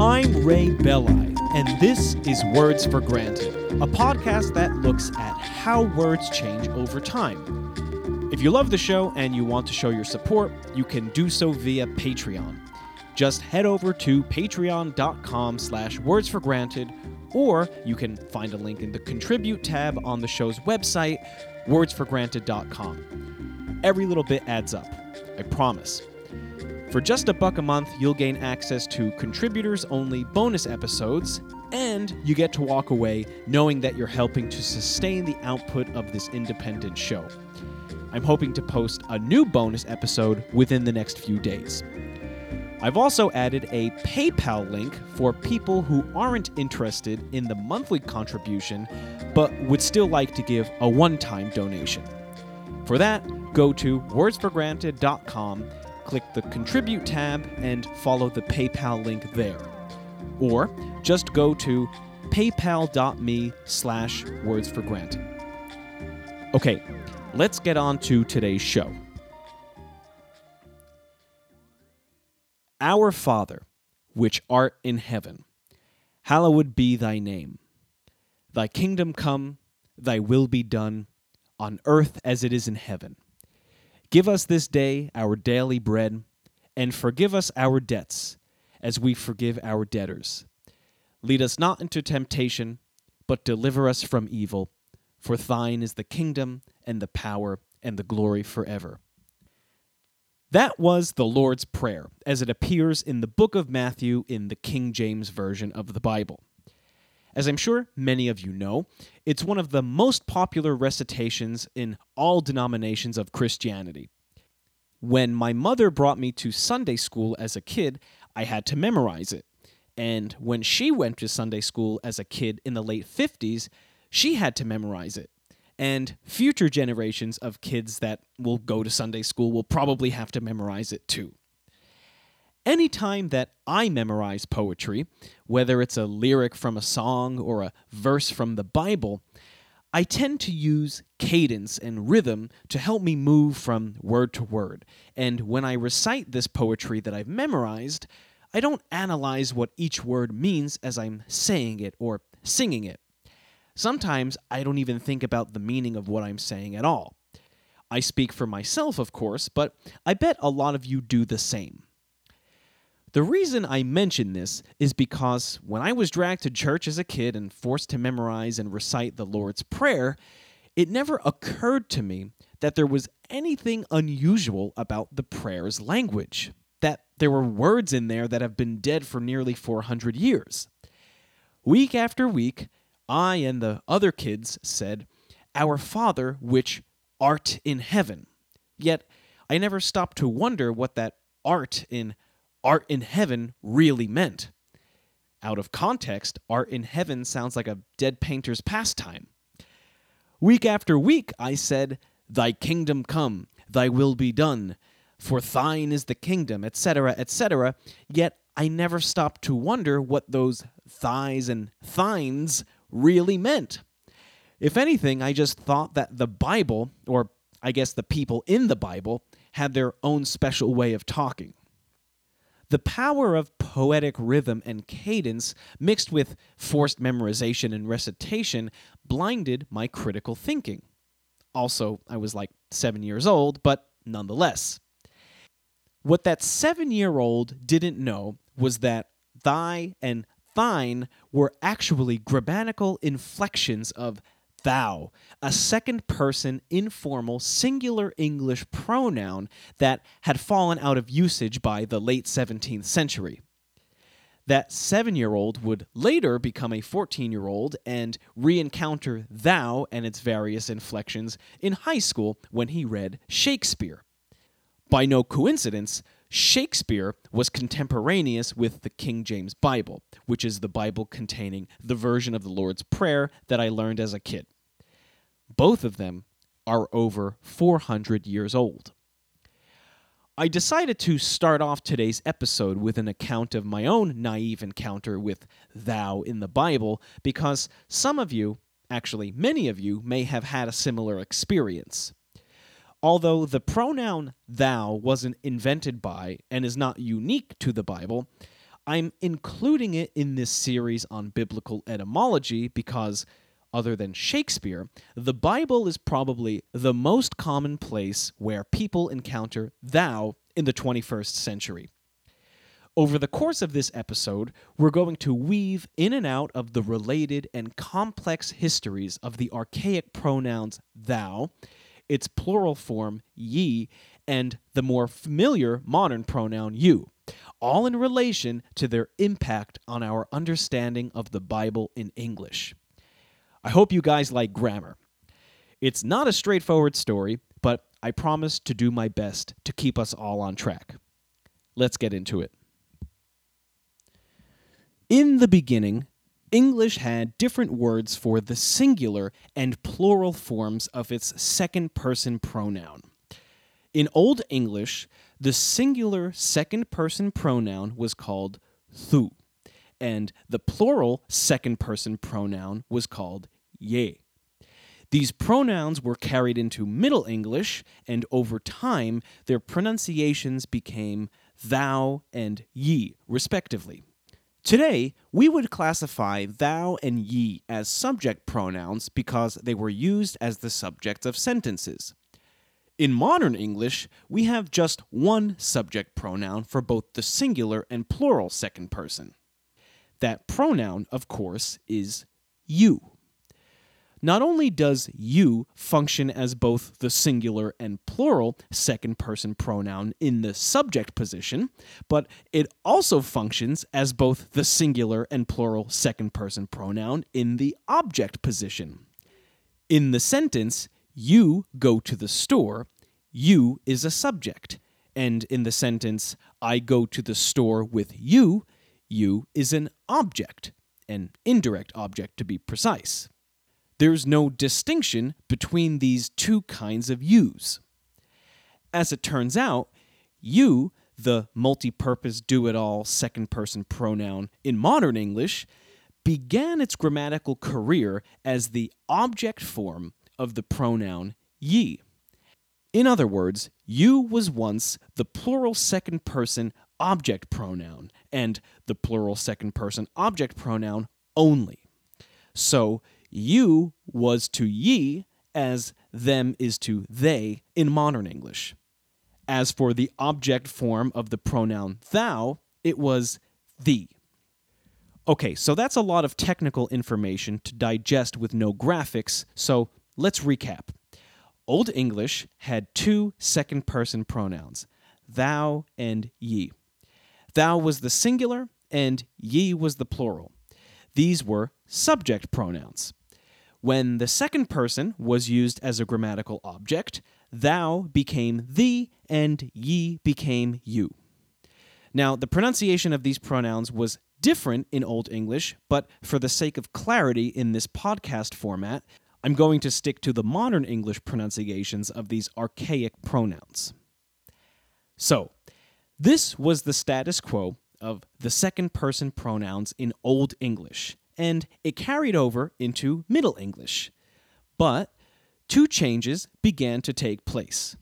I'm Ray Belli, and this is Words for Granted, a podcast that looks at how words change over time. If you love the show and you want to show your support, you can do so via Patreon. Just head over to patreon.com slash words for granted, or you can find a link in the contribute tab on the show's website, wordsforgranted.com. Every little bit adds up, I promise. For just a buck a month, you'll gain access to contributors only bonus episodes, and you get to walk away knowing that you're helping to sustain the output of this independent show. I'm hoping to post a new bonus episode within the next few days. I've also added a PayPal link for people who aren't interested in the monthly contribution but would still like to give a one time donation. For that, go to wordsforgranted.com, click the Contribute tab, and follow the PayPal link there. Or just go to paypal.me slash wordsforgranted. Okay, let's get on to today's show. Our Father, which art in heaven, hallowed be thy name. Thy kingdom come, thy will be done, on earth as it is in heaven. Give us this day our daily bread, and forgive us our debts, as we forgive our debtors. Lead us not into temptation, but deliver us from evil. For thine is the kingdom, and the power, and the glory forever. That was the Lord's Prayer, as it appears in the book of Matthew in the King James Version of the Bible. As I'm sure many of you know, it's one of the most popular recitations in all denominations of Christianity. When my mother brought me to Sunday school as a kid, I had to memorize it. And when she went to Sunday school as a kid in the late 50s, she had to memorize it and future generations of kids that will go to Sunday school will probably have to memorize it too. Anytime that I memorize poetry, whether it's a lyric from a song or a verse from the Bible, I tend to use cadence and rhythm to help me move from word to word. And when I recite this poetry that I've memorized, I don't analyze what each word means as I'm saying it or singing it. Sometimes I don't even think about the meaning of what I'm saying at all. I speak for myself, of course, but I bet a lot of you do the same. The reason I mention this is because when I was dragged to church as a kid and forced to memorize and recite the Lord's Prayer, it never occurred to me that there was anything unusual about the prayer's language, that there were words in there that have been dead for nearly 400 years. Week after week, I and the other kids said, Our Father, which art in heaven. Yet I never stopped to wonder what that art in art in heaven really meant. Out of context, art in heaven sounds like a dead painter's pastime. Week after week, I said, Thy kingdom come, thy will be done, for thine is the kingdom, etc., etc., yet I never stopped to wonder what those thighs and thines really meant. If anything, I just thought that the Bible, or I guess the people in the Bible, had their own special way of talking. The power of poetic rhythm and cadence, mixed with forced memorization and recitation, blinded my critical thinking. Also, I was like seven years old, but nonetheless. What that seven year old didn't know was that thy and thine were actually grammatical inflections of thou, a second person informal singular English pronoun that had fallen out of usage by the late 17th century. That seven year old would later become a 14 year old and re encounter thou and its various inflections in high school when he read Shakespeare. By no coincidence, Shakespeare was contemporaneous with the King James Bible, which is the Bible containing the version of the Lord's Prayer that I learned as a kid. Both of them are over 400 years old. I decided to start off today's episode with an account of my own naive encounter with thou in the Bible because some of you, actually many of you, may have had a similar experience. Although the pronoun thou wasn't invented by and is not unique to the Bible, I'm including it in this series on biblical etymology because, other than Shakespeare, the Bible is probably the most common place where people encounter thou in the 21st century. Over the course of this episode, we're going to weave in and out of the related and complex histories of the archaic pronouns thou, its plural form ye, and the more familiar modern pronoun you all in relation to their impact on our understanding of the Bible in English. I hope you guys like grammar. It's not a straightforward story, but I promise to do my best to keep us all on track. Let's get into it. In the beginning, English had different words for the singular and plural forms of its second person pronoun. In Old English, the singular second person pronoun was called thu, and the plural second person pronoun was called ye. These pronouns were carried into Middle English, and over time, their pronunciations became thou and ye, respectively. Today, we would classify thou and ye as subject pronouns because they were used as the subjects of sentences. In modern English, we have just one subject pronoun for both the singular and plural second person. That pronoun, of course, is you. Not only does you function as both the singular and plural second person pronoun in the subject position, but it also functions as both the singular and plural second person pronoun in the object position. In the sentence, you go to the store, you is a subject. And in the sentence, I go to the store with you, you is an object, an indirect object to be precise. There's no distinction between these two kinds of yous. As it turns out, you, the multi purpose do it all second person pronoun in modern English, began its grammatical career as the object form of the pronoun ye. In other words, you was once the plural second person object pronoun and the plural second person object pronoun only. So, you was to ye as them is to they in modern English. As for the object form of the pronoun thou, it was thee. Okay, so that's a lot of technical information to digest with no graphics, so let's recap. Old English had two second person pronouns, thou and ye. Thou was the singular, and ye was the plural. These were subject pronouns. When the second person was used as a grammatical object, thou became thee and ye became you. Now, the pronunciation of these pronouns was different in Old English, but for the sake of clarity in this podcast format, I'm going to stick to the modern English pronunciations of these archaic pronouns. So, this was the status quo of the second person pronouns in Old English, and it carried over into Middle English. But two changes began to take place.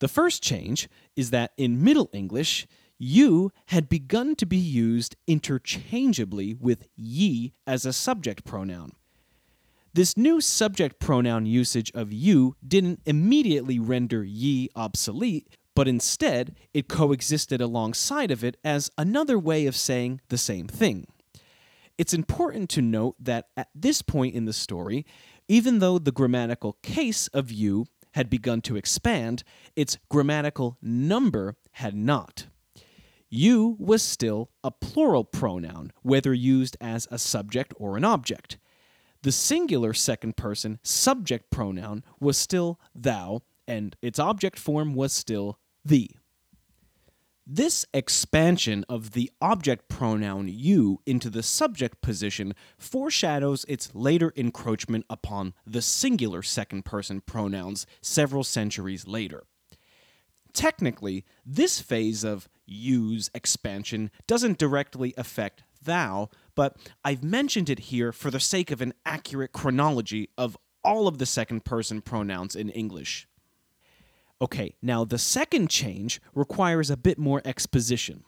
The first change is that in Middle English, you had begun to be used interchangeably with ye as a subject pronoun. This new subject pronoun usage of you didn't immediately render ye obsolete, but instead it coexisted alongside of it as another way of saying the same thing. It's important to note that at this point in the story, even though the grammatical case of you had begun to expand, its grammatical number had not. You was still a plural pronoun, whether used as a subject or an object. The singular second person subject pronoun was still thou, and its object form was still thee. This expansion of the object pronoun you into the subject position foreshadows its later encroachment upon the singular second person pronouns several centuries later. Technically, this phase of you's expansion doesn't directly affect thou, but I've mentioned it here for the sake of an accurate chronology of all of the second person pronouns in English. Okay, now the second change requires a bit more exposition.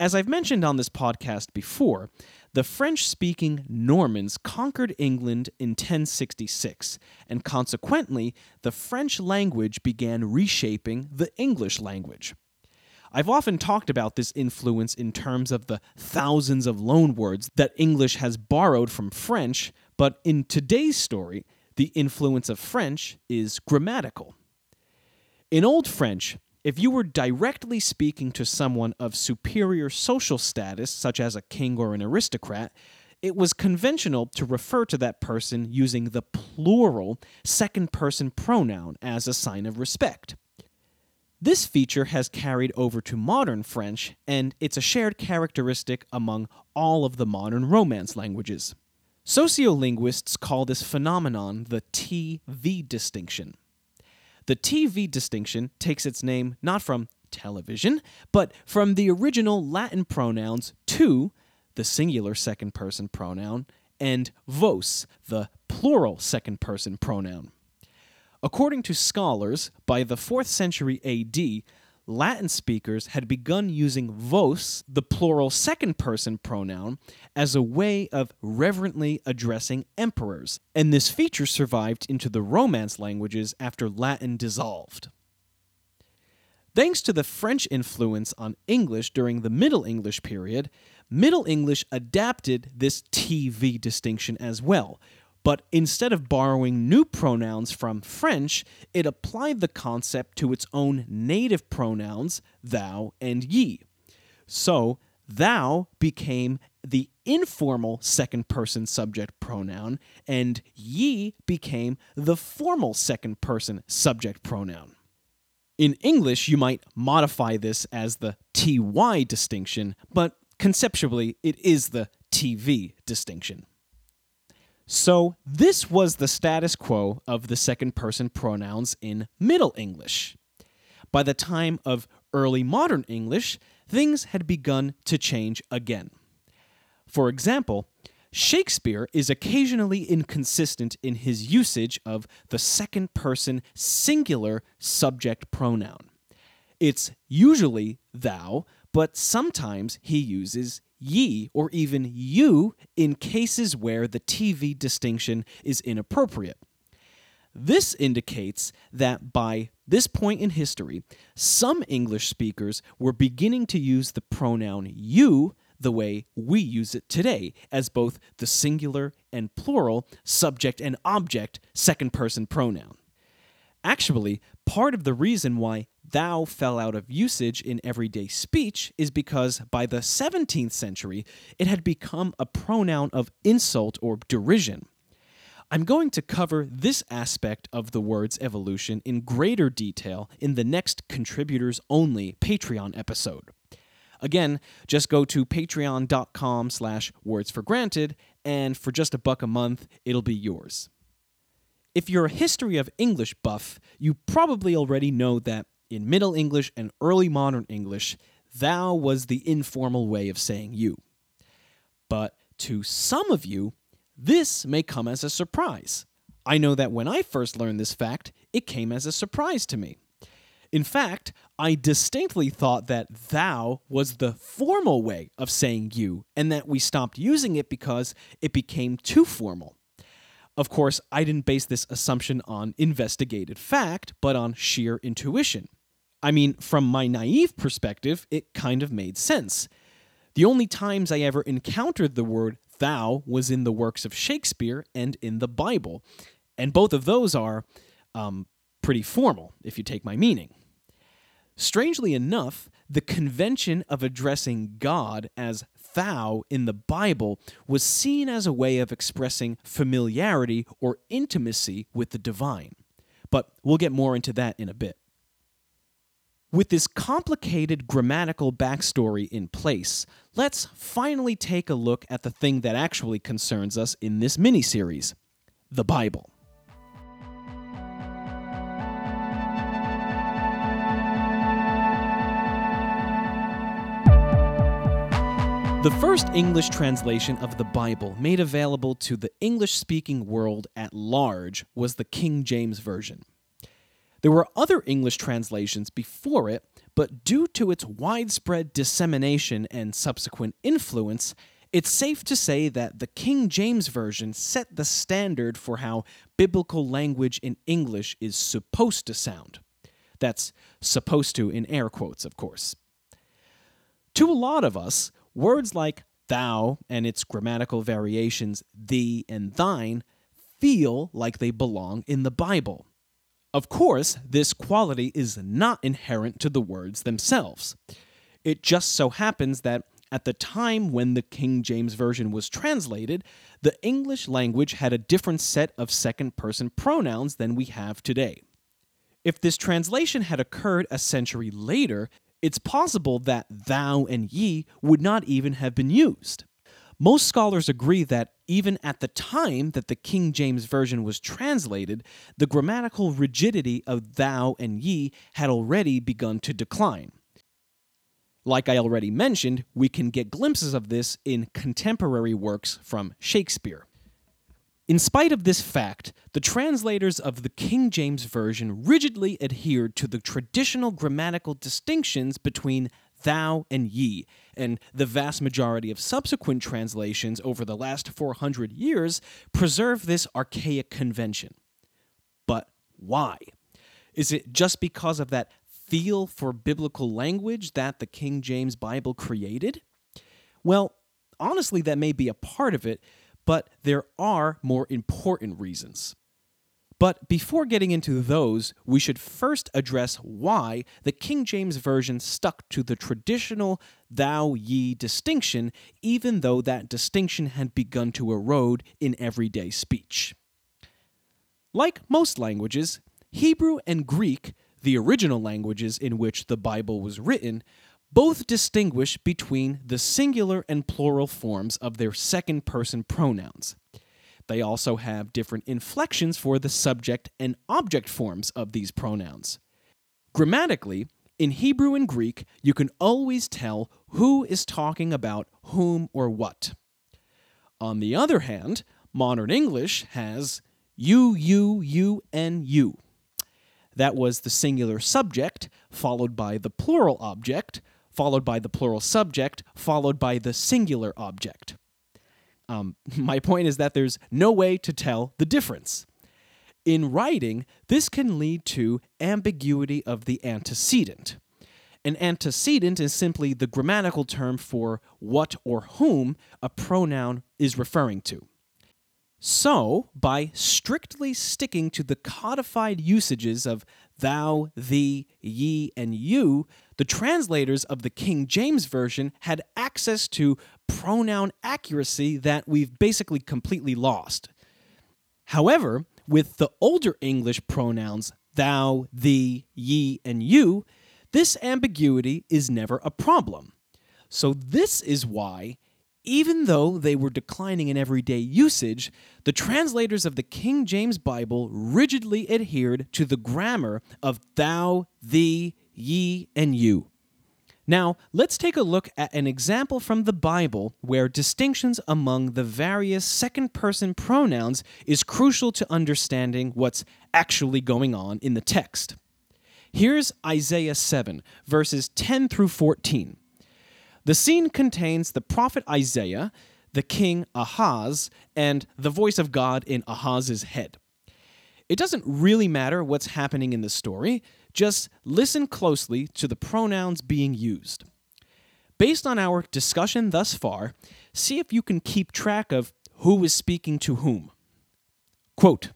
As I've mentioned on this podcast before, the French speaking Normans conquered England in 1066, and consequently, the French language began reshaping the English language. I've often talked about this influence in terms of the thousands of loanwords that English has borrowed from French, but in today's story, the influence of French is grammatical. In Old French, if you were directly speaking to someone of superior social status, such as a king or an aristocrat, it was conventional to refer to that person using the plural second person pronoun as a sign of respect. This feature has carried over to modern French, and it's a shared characteristic among all of the modern Romance languages. Sociolinguists call this phenomenon the TV distinction. The TV distinction takes its name not from television, but from the original Latin pronouns tu, the singular second person pronoun, and vos, the plural second person pronoun. According to scholars, by the 4th century AD, Latin speakers had begun using vos, the plural second person pronoun, as a way of reverently addressing emperors, and this feature survived into the Romance languages after Latin dissolved. Thanks to the French influence on English during the Middle English period, Middle English adapted this TV distinction as well, but instead of borrowing new pronouns from French, it applied the concept to its own native pronouns, thou and ye. So, thou became the informal second person subject pronoun, and ye became the formal second person subject pronoun. In English, you might modify this as the ty distinction, but conceptually, it is the TV distinction. So, this was the status quo of the second person pronouns in Middle English. By the time of early modern English, things had begun to change again. For example, Shakespeare is occasionally inconsistent in his usage of the second person singular subject pronoun. It's usually thou, but sometimes he uses ye or even you in cases where the TV distinction is inappropriate. This indicates that by this point in history, some English speakers were beginning to use the pronoun you the way we use it today, as both the singular and plural subject and object second person pronoun. Actually, part of the reason why thou fell out of usage in everyday speech is because by the 17th century, it had become a pronoun of insult or derision. I'm going to cover this aspect of the word's evolution in greater detail in the next contributors only Patreon episode. Again, just go to patreon.com slash words for granted, and for just a buck a month, it'll be yours. If you're a history of English buff, you probably already know that in Middle English and early modern English, thou was the informal way of saying you. But to some of you, this may come as a surprise. I know that when I first learned this fact, it came as a surprise to me. In fact, I distinctly thought that thou was the formal way of saying you, and that we stopped using it because it became too formal. Of course, I didn't base this assumption on investigated fact, but on sheer intuition. I mean, from my naive perspective, it kind of made sense. The only times I ever encountered the word thou was in the works of Shakespeare and in the Bible. And both of those are um, pretty formal, if you take my meaning. Strangely enough, the convention of addressing God as thou in the Bible was seen as a way of expressing familiarity or intimacy with the divine. But we'll get more into that in a bit. With this complicated grammatical backstory in place, let's finally take a look at the thing that actually concerns us in this mini series the Bible. The first English translation of the Bible made available to the English speaking world at large was the King James Version. There were other English translations before it, but due to its widespread dissemination and subsequent influence, it's safe to say that the King James Version set the standard for how biblical language in English is supposed to sound. That's supposed to in air quotes, of course. To a lot of us, words like thou and its grammatical variations thee and thine feel like they belong in the Bible. Of course, this quality is not inherent to the words themselves. It just so happens that at the time when the King James Version was translated, the English language had a different set of second person pronouns than we have today. If this translation had occurred a century later, it's possible that thou and ye would not even have been used. Most scholars agree that even at the time that the King James Version was translated, the grammatical rigidity of thou and ye had already begun to decline. Like I already mentioned, we can get glimpses of this in contemporary works from Shakespeare. In spite of this fact, the translators of the King James Version rigidly adhered to the traditional grammatical distinctions between thou and ye, and the vast majority of subsequent translations over the last 400 years preserve this archaic convention. But why? Is it just because of that feel for biblical language that the King James Bible created? Well, honestly, that may be a part of it, but there are more important reasons. But before getting into those, we should first address why the King James Version stuck to the traditional thou ye distinction, even though that distinction had begun to erode in everyday speech. Like most languages, Hebrew and Greek, the original languages in which the Bible was written, both distinguish between the singular and plural forms of their second person pronouns. They also have different inflections for the subject and object forms of these pronouns. Grammatically, in Hebrew and Greek, you can always tell who is talking about whom or what. On the other hand, modern English has you, you, you, and you. That was the singular subject, followed by the plural object, followed by the plural subject, followed by the singular object. Um, my point is that there's no way to tell the difference. In writing, this can lead to ambiguity of the antecedent. An antecedent is simply the grammatical term for what or whom a pronoun is referring to. So, by strictly sticking to the codified usages of thou, thee, ye, and you, the translators of the King James Version had access to pronoun accuracy that we've basically completely lost. However, with the older English pronouns thou, thee, ye, and you, this ambiguity is never a problem. So, this is why even though they were declining in everyday usage, the translators of the King James Bible rigidly adhered to the grammar of thou, thee, ye, and you. Now, let's take a look at an example from the Bible where distinctions among the various second person pronouns is crucial to understanding what's actually going on in the text. Here's Isaiah 7, verses 10 through 14. The scene contains the prophet Isaiah, the king Ahaz, and the voice of God in Ahaz's head. It doesn't really matter what's happening in the story, just listen closely to the pronouns being used. Based on our discussion thus far, see if you can keep track of who is speaking to whom. Quote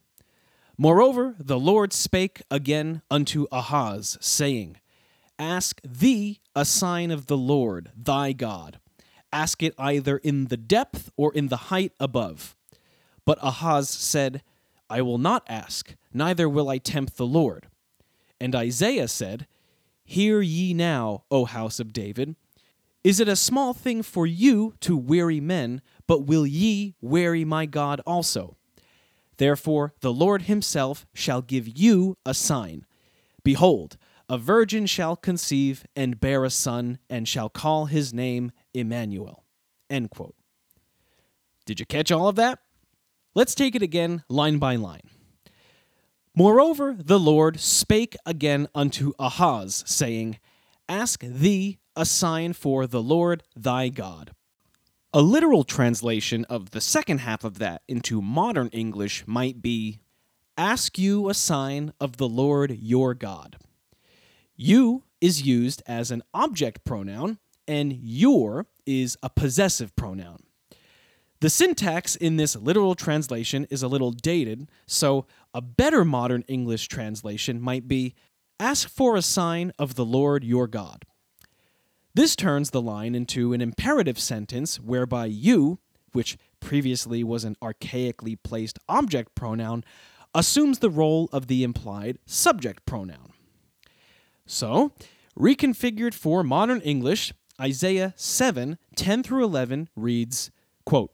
Moreover, the Lord spake again unto Ahaz, saying, Ask thee a sign of the Lord thy God. Ask it either in the depth or in the height above. But Ahaz said, I will not ask, neither will I tempt the Lord. And Isaiah said, Hear ye now, O house of David. Is it a small thing for you to weary men, but will ye weary my God also? Therefore the Lord himself shall give you a sign. Behold, a virgin shall conceive and bear a son, and shall call his name Emmanuel. End quote. Did you catch all of that? Let's take it again, line by line. Moreover, the Lord spake again unto Ahaz, saying, ask thee a sign for the Lord thy God. A literal translation of the second half of that into modern English might be Ask you a sign of the Lord your God. You is used as an object pronoun, and your is a possessive pronoun. The syntax in this literal translation is a little dated, so a better modern English translation might be Ask for a sign of the Lord your God. This turns the line into an imperative sentence whereby you, which previously was an archaically placed object pronoun, assumes the role of the implied subject pronoun. So, reconfigured for modern English, Isaiah 7 10 through 11 reads, quote,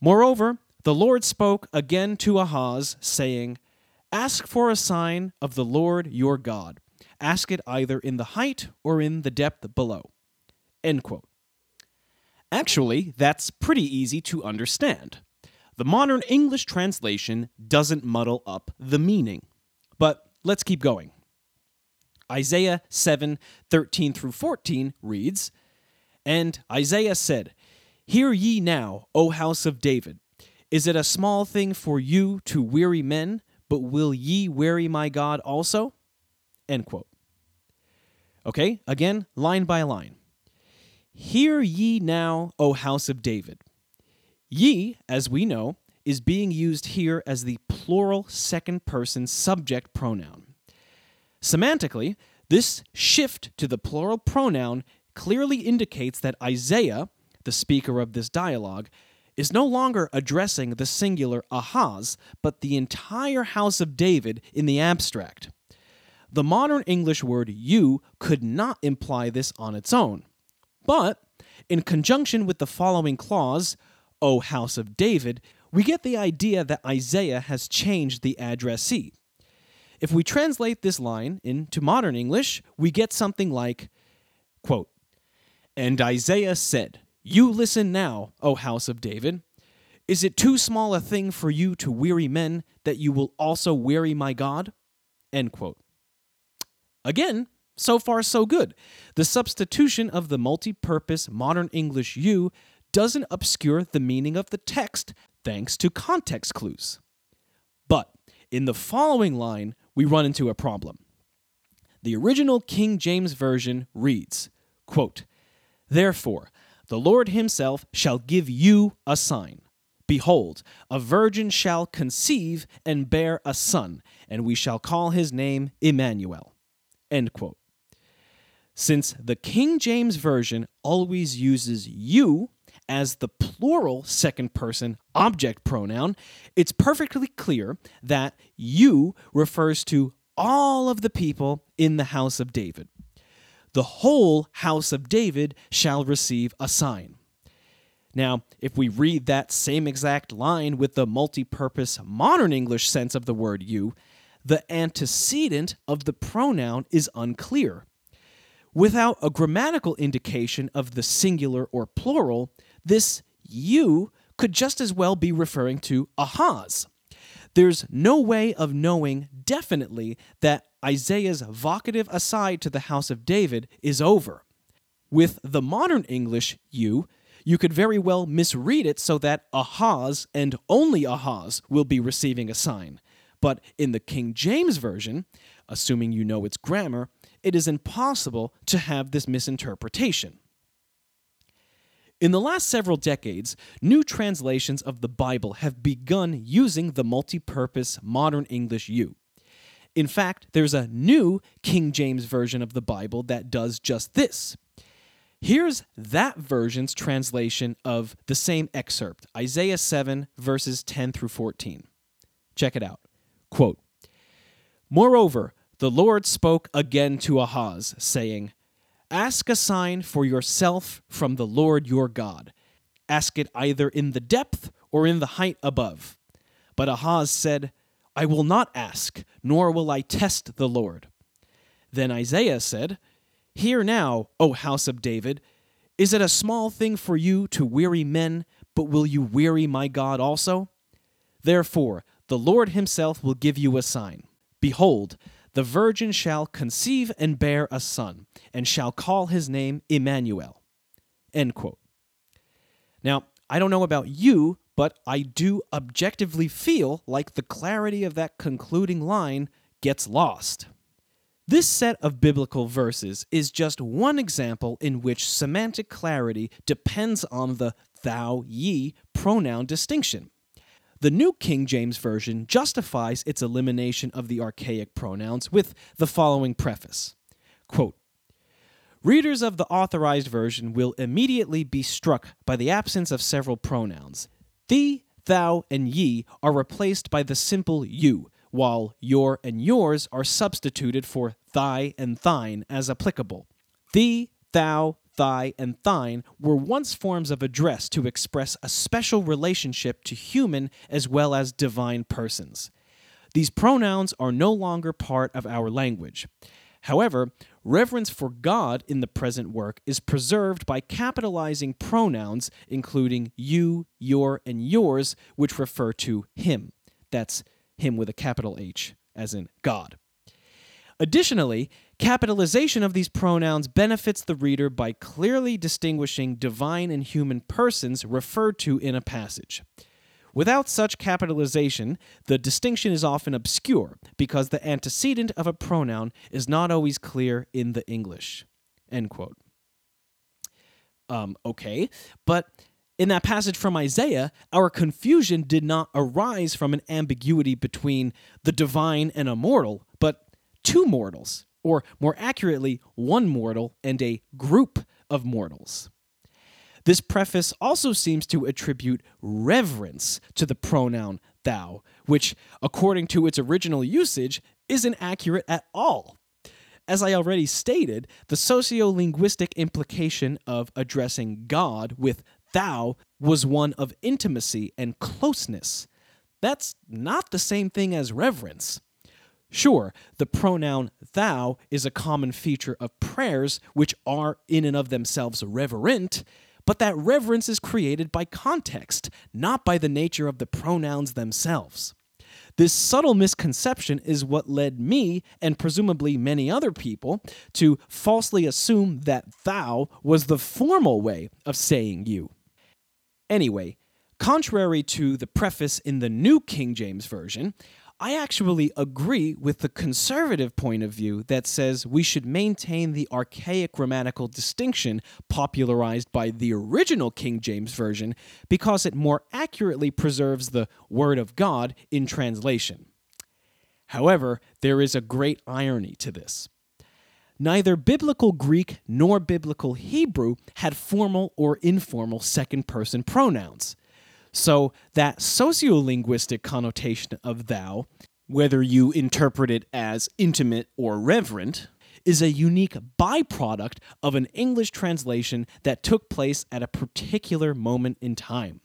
Moreover, the Lord spoke again to Ahaz, saying, Ask for a sign of the Lord your God. Ask it either in the height or in the depth below. End quote. Actually, that's pretty easy to understand. The modern English translation doesn't muddle up the meaning. But let's keep going. Isaiah 7 13 through 14 reads, And Isaiah said, Hear ye now, O house of David. Is it a small thing for you to weary men, but will ye weary my God also? End quote. Okay, again, line by line. Hear ye now, O house of David. Ye, as we know, is being used here as the plural second person subject pronoun. Semantically, this shift to the plural pronoun clearly indicates that Isaiah, the speaker of this dialogue, is no longer addressing the singular Ahaz, but the entire house of David in the abstract. The modern English word you could not imply this on its own. But, in conjunction with the following clause, O house of David, we get the idea that Isaiah has changed the addressee. If we translate this line into modern English, we get something like, quote, And Isaiah said, You listen now, O house of David. Is it too small a thing for you to weary men that you will also weary my God? End quote. Again, so far so good. The substitution of the multi purpose modern English you doesn't obscure the meaning of the text thanks to context clues. But in the following line, we run into a problem. The original King James Version reads, quote, Therefore, the Lord himself shall give you a sign. Behold, a virgin shall conceive and bear a son, and we shall call his name Emmanuel. End quote. Since the King James Version always uses you as the plural second person object pronoun, it's perfectly clear that you refers to all of the people in the house of David. The whole house of David shall receive a sign. Now, if we read that same exact line with the multi purpose modern English sense of the word you, the antecedent of the pronoun is unclear. Without a grammatical indication of the singular or plural, this you could just as well be referring to Ahaz. There's no way of knowing definitely that Isaiah's vocative aside to the house of David is over. With the modern English you, you could very well misread it so that Ahaz and only Ahaz will be receiving a sign. But in the King James Version, assuming you know its grammar, it is impossible to have this misinterpretation. In the last several decades, new translations of the Bible have begun using the multi purpose modern English you. In fact, there's a new King James version of the Bible that does just this. Here's that version's translation of the same excerpt, Isaiah 7, verses 10 through 14. Check it out. Quote Moreover, the Lord spoke again to Ahaz, saying, Ask a sign for yourself from the Lord your God. Ask it either in the depth or in the height above. But Ahaz said, I will not ask, nor will I test the Lord. Then Isaiah said, Hear now, O house of David, is it a small thing for you to weary men, but will you weary my God also? Therefore, the Lord himself will give you a sign. Behold, The virgin shall conceive and bear a son, and shall call his name Emmanuel. End quote. Now, I don't know about you, but I do objectively feel like the clarity of that concluding line gets lost. This set of biblical verses is just one example in which semantic clarity depends on the thou ye pronoun distinction. The New King James Version justifies its elimination of the archaic pronouns with the following preface Quote, Readers of the authorized version will immediately be struck by the absence of several pronouns. Thee, thou, and ye are replaced by the simple you, while your and yours are substituted for thy and thine as applicable. Thee, thou, thy, and thine were once forms of address to express a special relationship to human as well as divine persons. These pronouns are no longer part of our language. However, reverence for God in the present work is preserved by capitalizing pronouns including you, your, and yours, which refer to Him. That's Him with a capital H, as in God. Additionally, capitalization of these pronouns benefits the reader by clearly distinguishing divine and human persons referred to in a passage. Without such capitalization, the distinction is often obscure because the antecedent of a pronoun is not always clear in the English. End quote. Um, okay, but in that passage from Isaiah, our confusion did not arise from an ambiguity between the divine and a mortal, but two mortals, or more accurately, one mortal and a group of mortals. This preface also seems to attribute reverence to the pronoun thou, which, according to its original usage, isn't accurate at all. As I already stated, the sociolinguistic implication of addressing God with thou was one of intimacy and closeness. That's not the same thing as reverence. Sure, the pronoun thou is a common feature of prayers, which are in and of themselves reverent, but that reverence is created by context, not by the nature of the pronouns themselves. This subtle misconception is what led me, and presumably many other people, to falsely assume that thou was the formal way of saying you. Anyway, contrary to the preface in the New King James Version, I actually agree with the conservative point of view that says we should maintain the archaic grammatical distinction popularized by the original King James Version because it more accurately preserves the Word of God in translation. However, there is a great irony to this. Neither biblical Greek nor biblical Hebrew had formal or informal second person pronouns. So, that sociolinguistic connotation of thou, whether you interpret it as intimate or reverent, is a unique byproduct of an English translation that took place at a particular moment in time.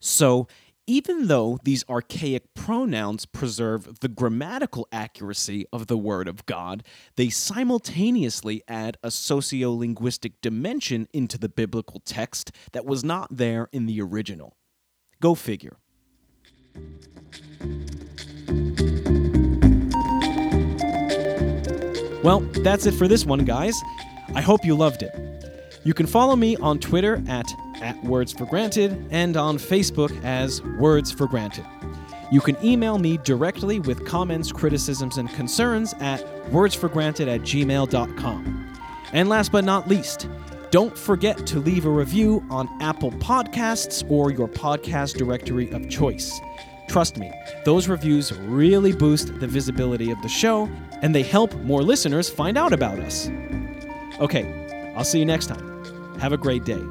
So, even though these archaic pronouns preserve the grammatical accuracy of the Word of God, they simultaneously add a sociolinguistic dimension into the biblical text that was not there in the original. Go figure. Well, that's it for this one, guys. I hope you loved it. You can follow me on Twitter at, at Words for Granted and on Facebook as Words for Granted. You can email me directly with comments, criticisms, and concerns at wordsforgranted at gmail.com. And last but not least, don't forget to leave a review on Apple Podcasts or your podcast directory of choice. Trust me, those reviews really boost the visibility of the show and they help more listeners find out about us. Okay, I'll see you next time. Have a great day.